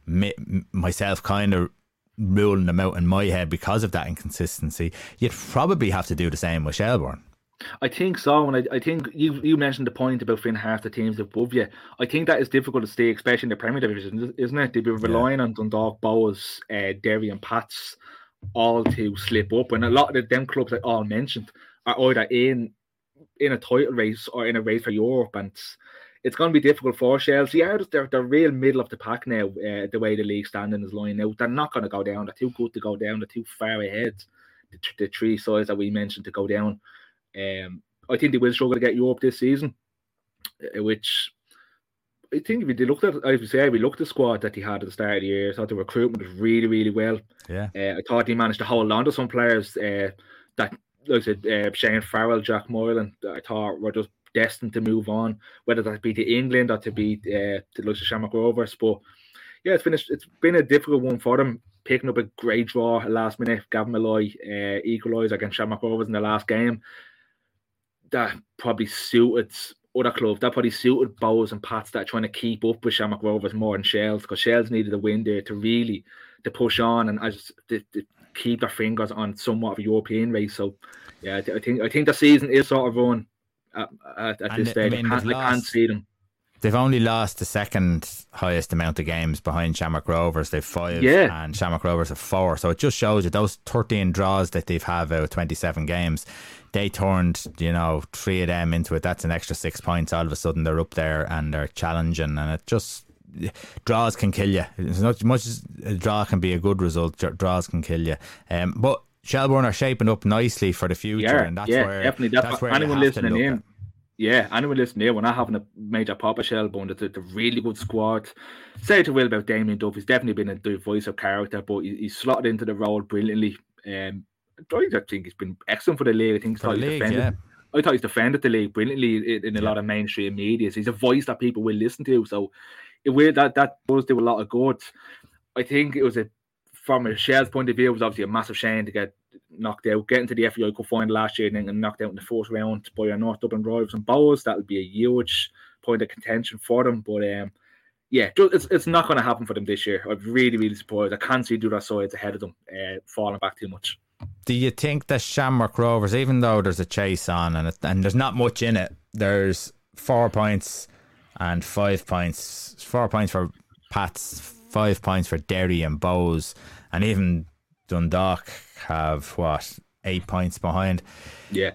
me, myself kind of ruling them out in my head because of that inconsistency, you'd probably have to do the same with Shelbourne. I think so, and I, I think you you mentioned the point about Finn half the teams above you. I think that is difficult to stay, especially in the Premier Division, isn't it? They'd be relying yeah. on Dundalk, Bohs, uh, Derry, and Pats all to slip up, and a lot of the, them clubs I all mentioned are either in in a title race or in a race for Europe, and it's going to be difficult for Shells. Yeah, they're they're real middle of the pack now. Uh, the way the league standing is lying out, they're not going to go down. They're too good to go down. They're too far ahead. The, the three sides that we mentioned to go down. Um, I think they will struggle to get Europe this season, uh, which I think if you looked at, as we say, we looked at the squad that he had at the start of the year. I thought the recruitment was really, really well. Yeah. Uh, I thought he managed to hold on to some players uh, that, like I said, uh, Shane Farrell, Jack Moylan, I thought were just destined to move on, whether that be to England or to be uh, to like Shamrock Rovers. But yeah, it's been a, it's been a difficult one for them. Picking up a great draw last minute, Gavin Molloy uh, equalised against Shamrock Rovers in the last game that probably suited other clubs. That probably suited Bohs and Pats that are trying to keep up with Shamrock Rovers more than Shells because Shells needed a win there to really to push on and just to, to, keep their fingers on somewhat of a European race. So yeah, I think I think the season is sort of run at, at, at this stage. I, mean, I, can't, I can't see them. They've only lost the second highest amount of games behind Shamrock Rovers. They've five, yeah. and Shamrock Rovers have four. So it just shows you those 13 draws that they've had out of 27 games they turned, you know, three of them into it. That's an extra six points. All of a sudden, they're up there and they're challenging, and it just draws can kill you. As much as a draw can be a good result, draws can kill you. Um, but Shelbourne are shaping up nicely for the future, yeah, and that's yeah, where definitely. That's, that's where anyone listening in. Yeah, anyone listening here, when I having a major pop of Shelbourne, it's a, a really good squad. Say to Will about Damien Duff, he's definitely been a voice of character, but he, he's slotted into the role brilliantly. Um, I think he's been excellent for the league. I think for the league, defended, yeah. I thought he's defended the league brilliantly in, in a yeah. lot of mainstream media. So he's a voice that people will listen to. So it will that that does do a lot of good. I think it was a from a Shell's point of view, it was obviously a massive shame to get knocked out, getting to the FAI Cup final last year and then knocked out in the fourth round by our North Dublin Rivals and Bohs. That would be a huge point of contention for them. But um, yeah, it's it's not going to happen for them this year. I'm really, really surprised. I can't see other sides ahead of them uh, falling back too much do you think the Shamrock Rovers, even though there's a chase on and it, and there's not much in it, there's four points and five points, four points for Pats, five points for Derry and Bohs, and even Dundalk have what eight points behind. Yeah.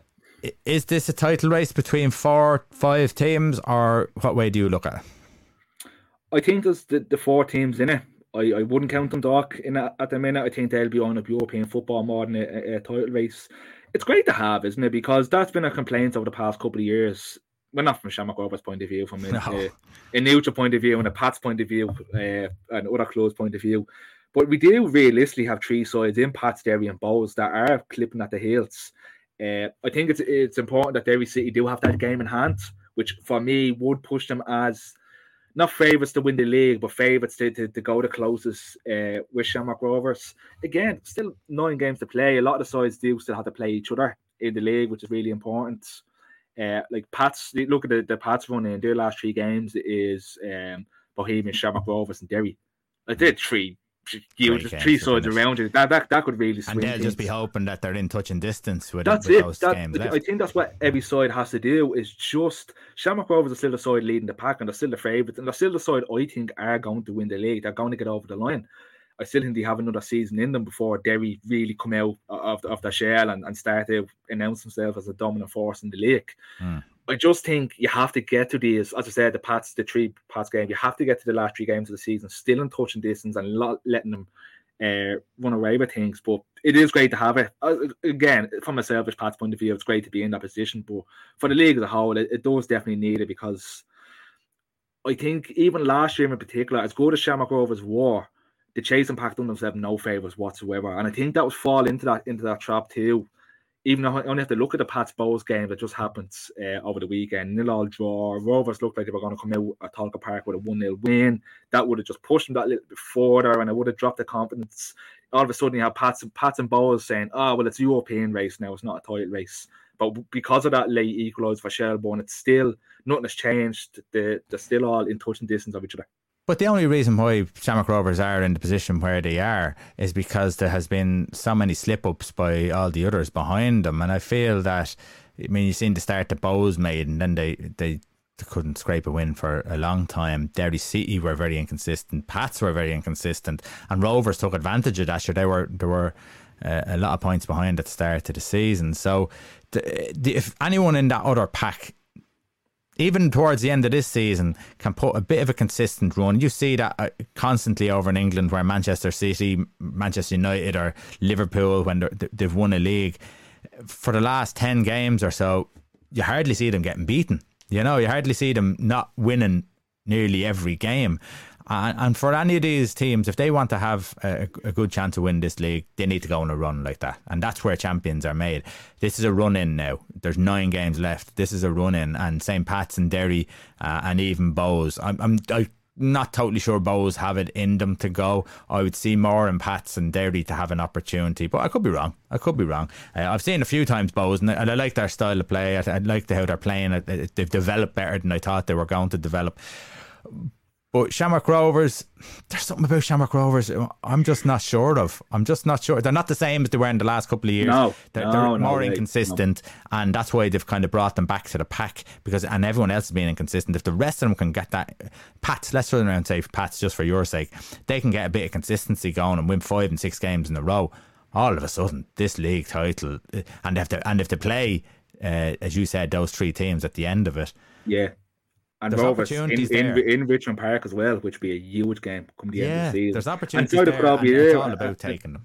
Is this a title race between four, five teams, or what way do you look at it? I think there's the, the four teams in it. I, I wouldn't count them dark in a, at the minute. I think they'll be on a European football more than a, a, title race. It's great to have, isn't it? Because that's been a complaint over the past couple of years. Well, not from Shamrock Rovers' point of view, from a, no. a, a neutral point of view and a Pat's point of view, uh, and other close point of view. But we do realistically have three sides in Pat's, Derry, and Bohs that are clipping at the heels. Uh, I think it's it's important that Derry City do have that game in hand, which for me would push them as not favourites to win the league, but favourites to, to, to go the closest uh, with Shamrock Rovers. Again, still nine games to play. A lot of the sides do still have to play each other in the league, which is really important. Uh, like Pats, look at the, the Pats run in their last three games is um, Bohemian, Shamrock Rovers, and Derry. Like they three you just three sides around you. That, that that could really swing. And they'll things. just be hoping that they're in touch and distance with, that's with it. those that, games. I think that's what every side has to do. Is just Shamrock Rovers are still the side leading the pack, and they're still the favourites, and they're still the side I think are going to win the league. They're going to get over the line. I still think they have another season in them before Derry really come out of, of their shell and, and start to announce themselves as a dominant force in the league. Mm. I just think you have to get to these, as I said, the Pats, the three Pats game. You have to get to the last three games of the season, still in touch and distance, and lot, letting them uh, run away with things. But it is great to have it. Uh, again, from a selfish Pat's point of view, it's great to be in that position. But for the league as a whole, it, it does definitely need it because I think even last year in particular, as good as Shamrock Rovers were, the chasing pack done themselves no favors whatsoever. And I think that was fall into that into that trap too even though I only have to look at the Pats Bohs game that just happened uh, over the weekend, nil all draw. Rovers looked like they were going to come out at Tolka Park with a 1 0 win. That would have just pushed them that little bit further and it would have dropped the confidence. All of a sudden, you have Pats, Pats and Bohs saying, oh, well, it's a European race now, it's not a title race. But because of that late equaliser for Shelbourne, it's still, nothing has changed. They, they're still all in touch and distance of each other. But the only reason why Shamrock Rovers are in the position where they are is because there has been so many slip ups by all the others behind them. And I feel that, I mean, you've seen the start the Bohs made, and then they, they, they couldn't scrape a win for a long time. Derry City were very inconsistent. Pats were very inconsistent. And Rovers took advantage of that. Sure, they were, there were uh, a lot of points behind at the start of the season. So the, the, if anyone in that other pack even towards the end of this season, can put a bit of a consistent run. You see that uh, constantly over in England, where Manchester City, Manchester United, or Liverpool, when they've won a league, for the last 10 games or so, you hardly see them getting beaten. You know, you hardly see them not winning nearly every game. And, and for any of these teams, if they want to have a, a, good chance to win this league, they need to go on a run like that. And that's where champions are made. This is a run in now. There's nine games left. This is a run in. And St. Pat's and Derry uh, and even Bohs. I'm, I'm, I'm not totally sure Bohs have it in them to go. I would see more in Pats and Derry to have an opportunity, but I could be wrong. I could be wrong. Uh, I've seen a few times Bohs, and I, and I like their style of play. I, I like the, how they're playing. They've developed better than I thought they were going to develop. But Shamrock Rovers, there's something about Shamrock Rovers I'm just not sure of. I'm just not sure. They're not the same as they were in the last couple of years. No, they're, no, they're no, more inconsistent, no. and that's why they've kind of brought them back to the pack because and everyone else has been inconsistent. If the rest of them can get that, Pats, let's run around and say Pats just for your sake, they can get a bit of consistency going and win five and six games in a row. All of a sudden, this league title, and if they and if they play, uh, as you said, those three teams at the end of it, yeah and there's Rovers in, in, in, Richmond Park as well, which would be a huge game come the yeah, end of the season. There's opportunities and there, and it's all about taking them.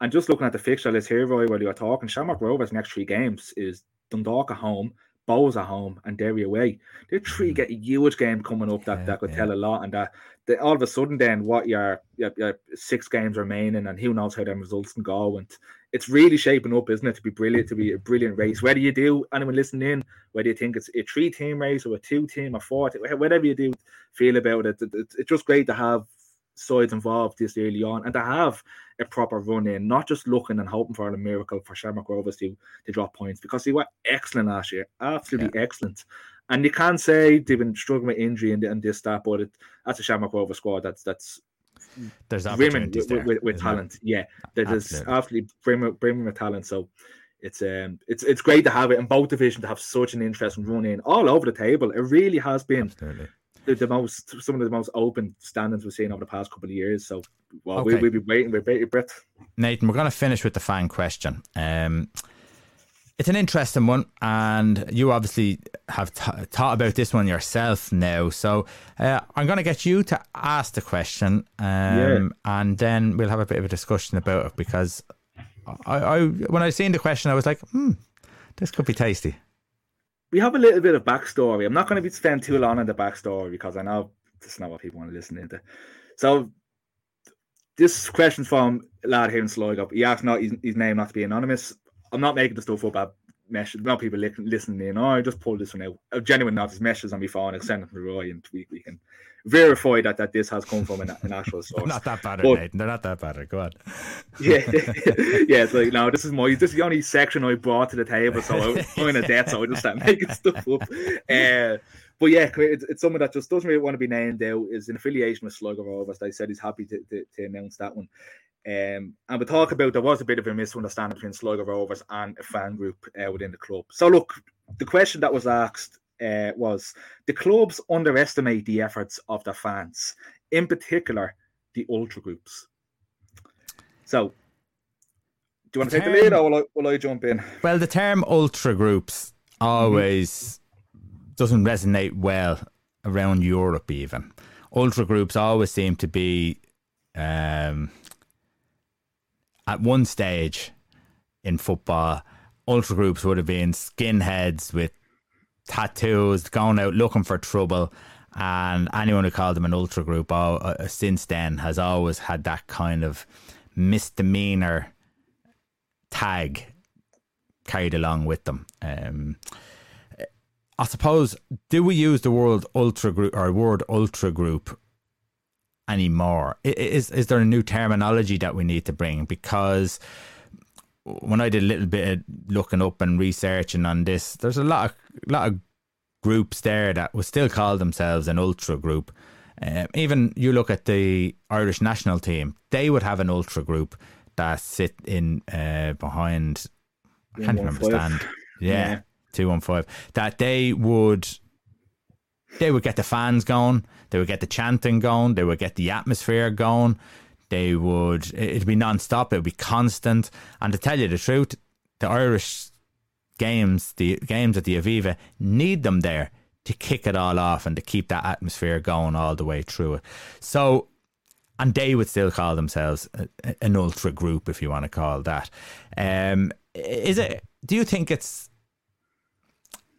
And just looking at the fixture list here, Roy, while you're talking, Shamrock Rovers' next three games is Dundalk at home, Bohs at home, and Derry away. They're three mm. get a huge game coming up that, yeah, that could yeah. tell a lot. And that, that all of a sudden, then what your, your, your six games remaining, and who knows how them results can go. And it's really shaping up, isn't it, to be brilliant, to be a brilliant race. Whether you do, anyone listening in, whether you think it's a three team race or a two team or four, whatever you do feel about it, it's just great to have sides involved this early on and to have a proper run in, not just looking and hoping for a miracle for Shamrock Rovers to, to drop points because they were excellent last year, absolutely yeah. excellent. And you can't say they've been struggling with injury and, and this, that, but it, that's a Shamrock Rovers squad that's that's there's opportunities with, with, with talent. It? Yeah, there's absolutely, absolutely brimming, brimming with talent. So it's um it's it's great to have it in both divisions to have such an interesting run in all over the table. It really has been the, the, most some of the most open standings we've seen over the past couple of years. So well, okay. we, we'll be waiting with bated breath. Nathan, we're going to finish with the fan question. Um, it's an interesting one, and you obviously have t- thought about this one yourself now. So uh, I'm going to get you to ask the question, um, yeah. and then we'll have a bit of a discussion about it because I, I when I seen the question, I was like, hmm, this could be tasty. We have a little bit of backstory. I'm not going to be spend too long on the backstory because I know it's not what people want to listen to. So this question's from a lad here in Sligo. He asked not his, his name not to be anonymous. I'm not making the stuff up. messages, not people li- listening in. Oh, I just pulled this one out. A genuine not his messages on my phone and send them to Roy, and we, we can verify that that this has come from an, an actual source. not that bad, but, Nathan. They're not that bad. Go on. yeah, yeah. It's like no, this is my this is the only section I brought to the table, so I'm in a debt, so I just start making stuff up. Uh, but yeah, it's, it's someone that just doesn't really want to be named out. Is an affiliation with Sligo Rovers. They said he's happy to, to, to announce that one. Um, and we talk about there was a bit of a misunderstanding between Sligo Rovers and a fan group uh, within the club. So look, the question that was asked uh, was the clubs underestimate the efforts of their fans, in particular the ultra groups. So, do you want to term, take the lead, or will I, will I jump in? Well, the term ultra groups always. Doesn't resonate well around Europe. Even ultra groups always seem to be um, at one stage in football, ultra groups would have been skinheads with tattoos going out looking for trouble. And anyone who called them an ultra group uh, uh, since then has always had that kind of misdemeanor tag carried along with them. Um, I suppose, do we use the word ultra group or word ultra group anymore? Is is there a new terminology that we need to bring? Because when I did a little bit of looking up and researching on this, there's a lot of lot of groups there that would still call themselves an ultra group. Um, even you look at the Irish national team, they would have an ultra group that sit in uh, behind. I can't even understand. Yeah, two one five. That they would they would get the fans going, they would get the chanting going, they would get the atmosphere going. They would it'd be non-stop, it would be constant. And to tell you the truth, the Irish games, the games at the Aviva need them there to kick it all off and to keep that atmosphere going all the way through it. So and they would still call themselves an ultra group if you want to call that. Um, is it do you think it's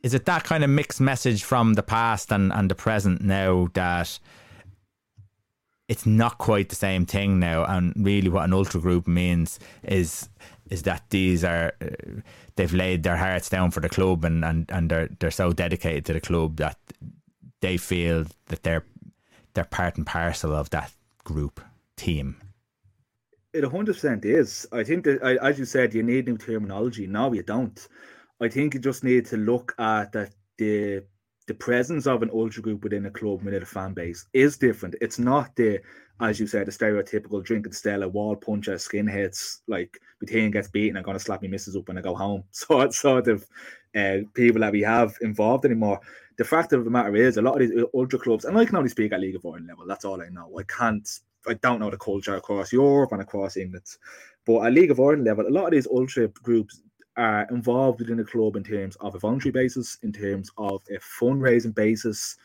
is it that kind of mixed message from the past and, and the present now that it's not quite the same thing now and really what an ultra group means is is that these are they've laid their hearts down for the club and, and, and they're they're so dedicated to the club that they feel that they're they're part and parcel of that group team. It 100% is. I think that, as you said, you need new terminology. No, you don't. I think you just need to look at that the the presence of an ultra group within a club within a fan base is different. It's not the as you said, the stereotypical drinking Stella, wall puncher, skinheads, like Bhutan gets beaten, I'm gonna slap my missus up when I go home. So sort of uh, people that we have involved anymore. The fact of the matter is a lot of these ultra clubs, and I can only speak at League of Ireland level, that's all I know. I can't I don't know the culture across Europe and across England. But at League of Ireland level, a lot of these ultra groups are involved within the club in terms of a voluntary basis, in terms of a fundraising basis.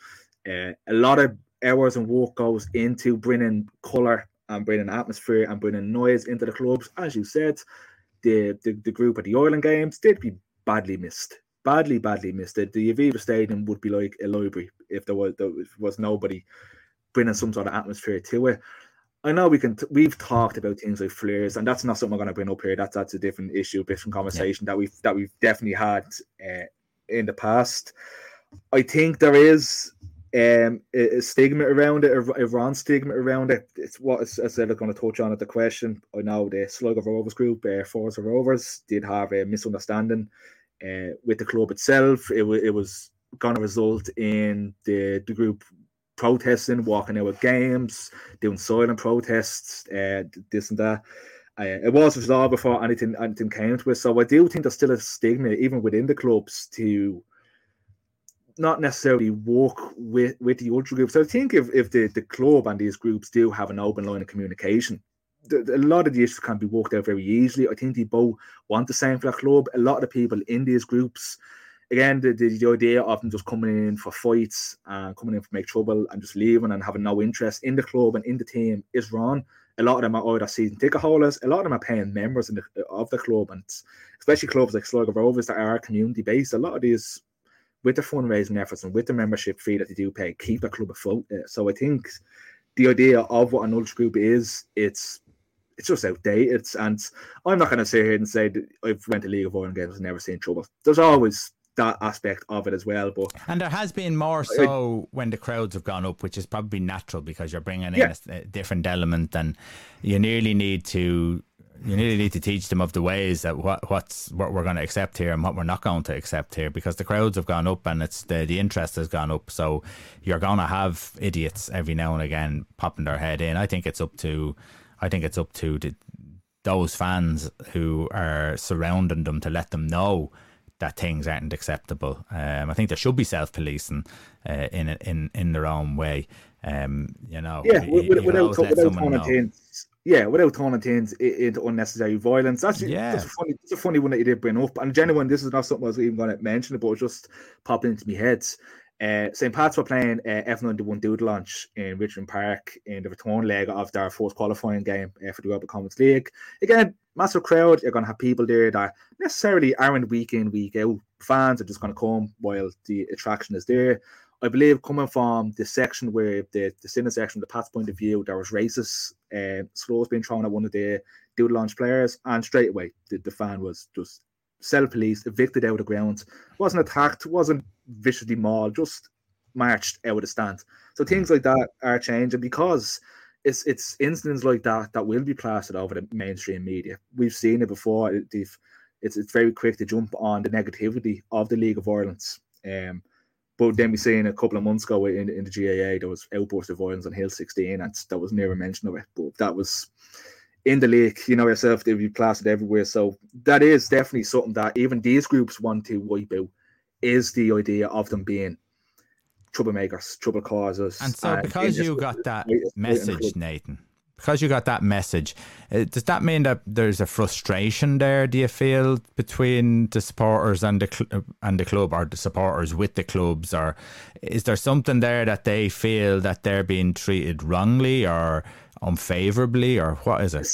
Uh, a lot of hours and work goes into bringing colour and bringing atmosphere and bringing noise into the clubs. As you said, the, the, the group at the Ireland Games did be badly missed. Badly, badly missed. The, the Aviva Stadium would be like a library if there was there was nobody bringing some sort of atmosphere to it. I know we can. T- we've talked about things like flares, and that's not something we're going to bring up here. That's that's a different issue, a different conversation yeah. that we've that we've definitely had uh, in the past. I think there is um, a, stigma around it, a, a wrong stigma around it. It's what I said I'm going to touch on at the question. I know the Sligo Rovers group, uh, Forza Rovers, did have a misunderstanding uh, with the club itself. It, w- it was going to result in the, the group protesting, walking out with games, doing silent protests, uh, this and that. Uh, it was resolved before anything anything came to it. So I do think there's still a stigma, even within the clubs, to not necessarily work with with the ultra groups. So I think if, if the, the club and these groups do have an open line of communication, the, a lot of the issues can be worked out very easily. I think they both want the same for the club. A lot of the people in these groups again, the, the, the, idea of them just coming in for fights and coming in for make trouble and just leaving and having no interest in the club and in the team is wrong. A lot of them are either season ticket holders, a lot of them are paying members the, of the club, and especially clubs like Sligo Rovers that are community based. A lot of these, with the fundraising efforts and with the membership fee that they do pay, keep the club afloat. Uh, so I think the idea of what an ultra group is, it's it's just outdated. And I'm not going to sit here and say that I've went to League of Ireland games and never seen trouble. There's always that aspect of it as well. But and there has been more so when the crowds have gone up, which is probably natural because you're bringing in yeah. a, a, different element, and you nearly need to you nearly need to teach them of the ways that what what's what we're going to accept here and what we're not going to accept here because the crowds have gone up and it's the the interest has gone up. So you're going to have idiots every now and again popping their head in. I think it's up to I think it's up to the, those fans who are surrounding them to let them know that things aren't acceptable. Um, I think there should be self policing uh, in in in their own way. Um, you know, yeah, you, without, without yeah, without turning things into unnecessary violence. That's yeah. that's a funny, that's a funny one that you did bring up. And genuine, this is not something I was even going to mention, but it just popped into my head. Uh, St. Pat's were playing uh, F91 Dudelange in Richmond Park in the return leg of their fourth qualifying game uh, for the Europa Conference League. Again, massive crowd. You're going to have people there that necessarily aren't week in, week out. Fans are just going to come while the attraction is there. I believe coming from the section where the, the center section, the Pat's point of view, there was racist uh, slows being thrown at one of the Dudelange players, and straight away the, the fan was just self policed, evicted out of the ground, wasn't attacked, wasn't viciously mauled, just marched out of the stand. So things like that are changing because it's it's incidents like that that will be plastered over the mainstream media. We've seen it before. It, it's it's very quick to jump on the negativity of the League of Ireland. Um, but then we seen a couple of months ago in, in the GAA there was outburst of violence on Hill 16, and that was never mention of it. But that was in the league, you know yourself, they'll be plastered everywhere. So that is definitely something that even these groups want to wipe out. Is the idea of them being troublemakers, trouble causers. And so, and because you got that message, Nathan, because you got that message, uh, does that mean that there's a frustration there? Do you feel between the supporters and the cl- and the club, or the supporters with the clubs, or is there something there that they feel that they're being treated wrongly or unfavorably, or what is it?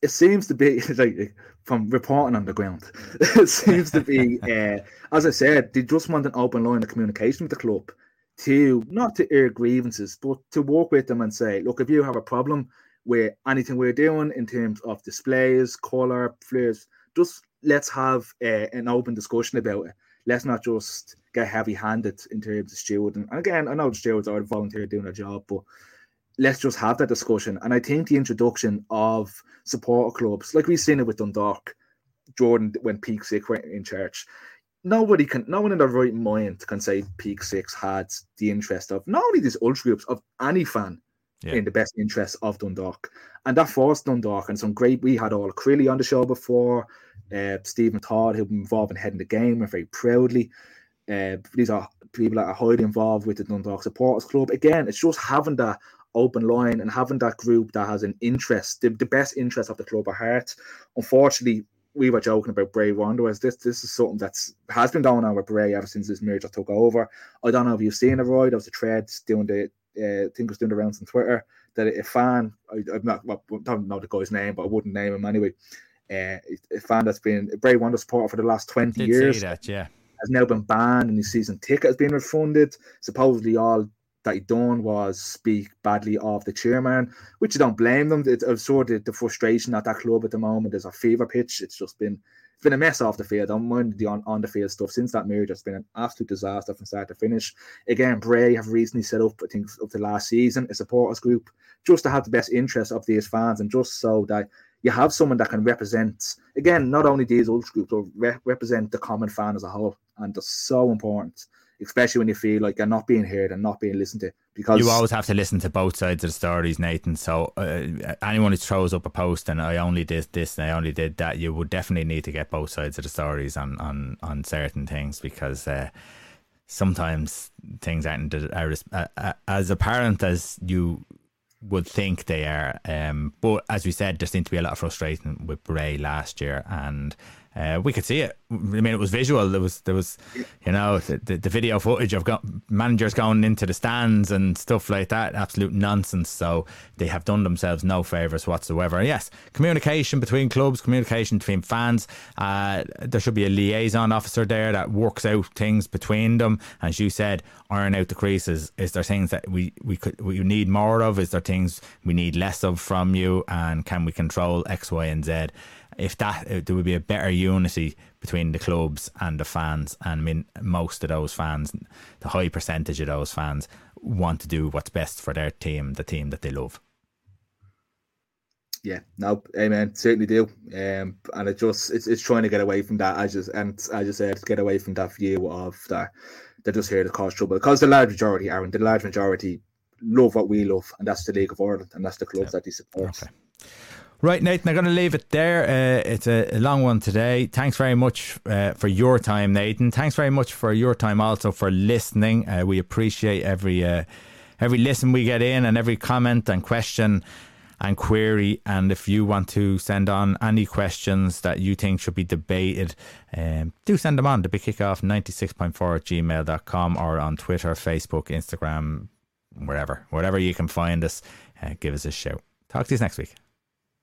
It seems to be like from reporting on the ground. it seems to be, uh, as I said, they just want an open line of communication with the club to not to air grievances, but to work with them and say, look, if you have a problem with anything we're doing in terms of displays, color, flares, just let's have an open discussion about it. Let's not just get heavy-handed in terms of stewarding. And again, I know the stewards are volunteer doing their job, but let's just have that discussion. And I think the introduction of supporter clubs, like we've seen it with Dundalk, Jordan when Peak went in church, nobody can, no one in their right mind can say Peak Six had the interest of not only these ultra groups of any fan yeah. in the best interest of Dundalk, and that forced Dundalk and some great. We had all Crilly on the show before, uh, Stephen Todd who been involved in heading the game and very proudly. Uh, these are people that are highly involved with the Dundalk Supporters Club. Again, it's just having that open line and having that group that has an interest, the, the best interest of the club at heart. Unfortunately, we were joking about Bray Wanderers. This this is something that's has been going on with Bray ever since this merger took over. I don't know if you've seen it, Roy. There was a thread doing the uh, I think was doing the rounds on Twitter that a fan, I, am not, well, I don't know the guy's name, but I wouldn't name him anyway. Uh, a fan that's been a Bray Wonder supporter for the last 20 Did years. That, yeah. Has now been banned and his season ticket has been refunded. Supposedly, all that he done was speak badly of the chairman, which I don't blame them. It's sort of the frustration at that club at the moment. There's a fever pitch. It's just been it's been a mess off the field. I don't mind the on, on the field stuff since that merger. It's been an absolute disaster from start to finish. Again, Bray have recently set up, I think, up to last season, a supporters group just to have the best interest of these fans and just so that you have someone that can represent, again, not only these old groups, but re- represent the common fan as a whole. And that's so important especially when you feel like you're not being heard and not being listened to. Because you always have to listen to both sides of the stories, Nathan. So uh, anyone who throws up a post and I only did this and I only did that, you would definitely need to get both sides of the stories on on on certain things because. Uh, sometimes things aren't as, uh, as apparent as you would think they are. Um, but as we said, there seemed to be a lot of frustration with Bray last year, and uh, we could see it. I mean, it was visual. There was there was, you know, the, the, video footage of managers going into the stands and stuff like that. Absolute nonsense. So they have done themselves no favors whatsoever. Yes, communication between clubs, communication between fans. Uh, there should be a liaison officer there that works out things between them. As you said, iron out the creases. Is there things that we we could we need more of? Is there things we need less of from you? And can we control X, Y, and Z? If that there would be a better unity between the clubs and the fans, and I mean most of those fans, the high percentage of those fans want to do what's best for their team, the team that they love. Yeah, no, amen. Certainly do. Um, and it just it's, it's trying to get away from that. I just and as you said, get away from that view of that they're just here to cause trouble because the large majority, Aaron, the large majority love what we love, and that's the League of Ireland, and that's the clubs yeah. that they support. Okay. Right, Nathan, I'm going to leave it there. Uh, it's a, a, long one today. Thanks very much uh, for your time, Nathan. Thanks very much for your time also for listening. Uh, we appreciate every uh, every listen we get in and every comment and question and query. And if you want to send on any questions that you think should be debated, um, do send them on to be kickoff 96.4 at gmail.com or on Twitter, Facebook, Instagram, wherever. Wherever you can find us, uh, give us a shout. Talk to you next week.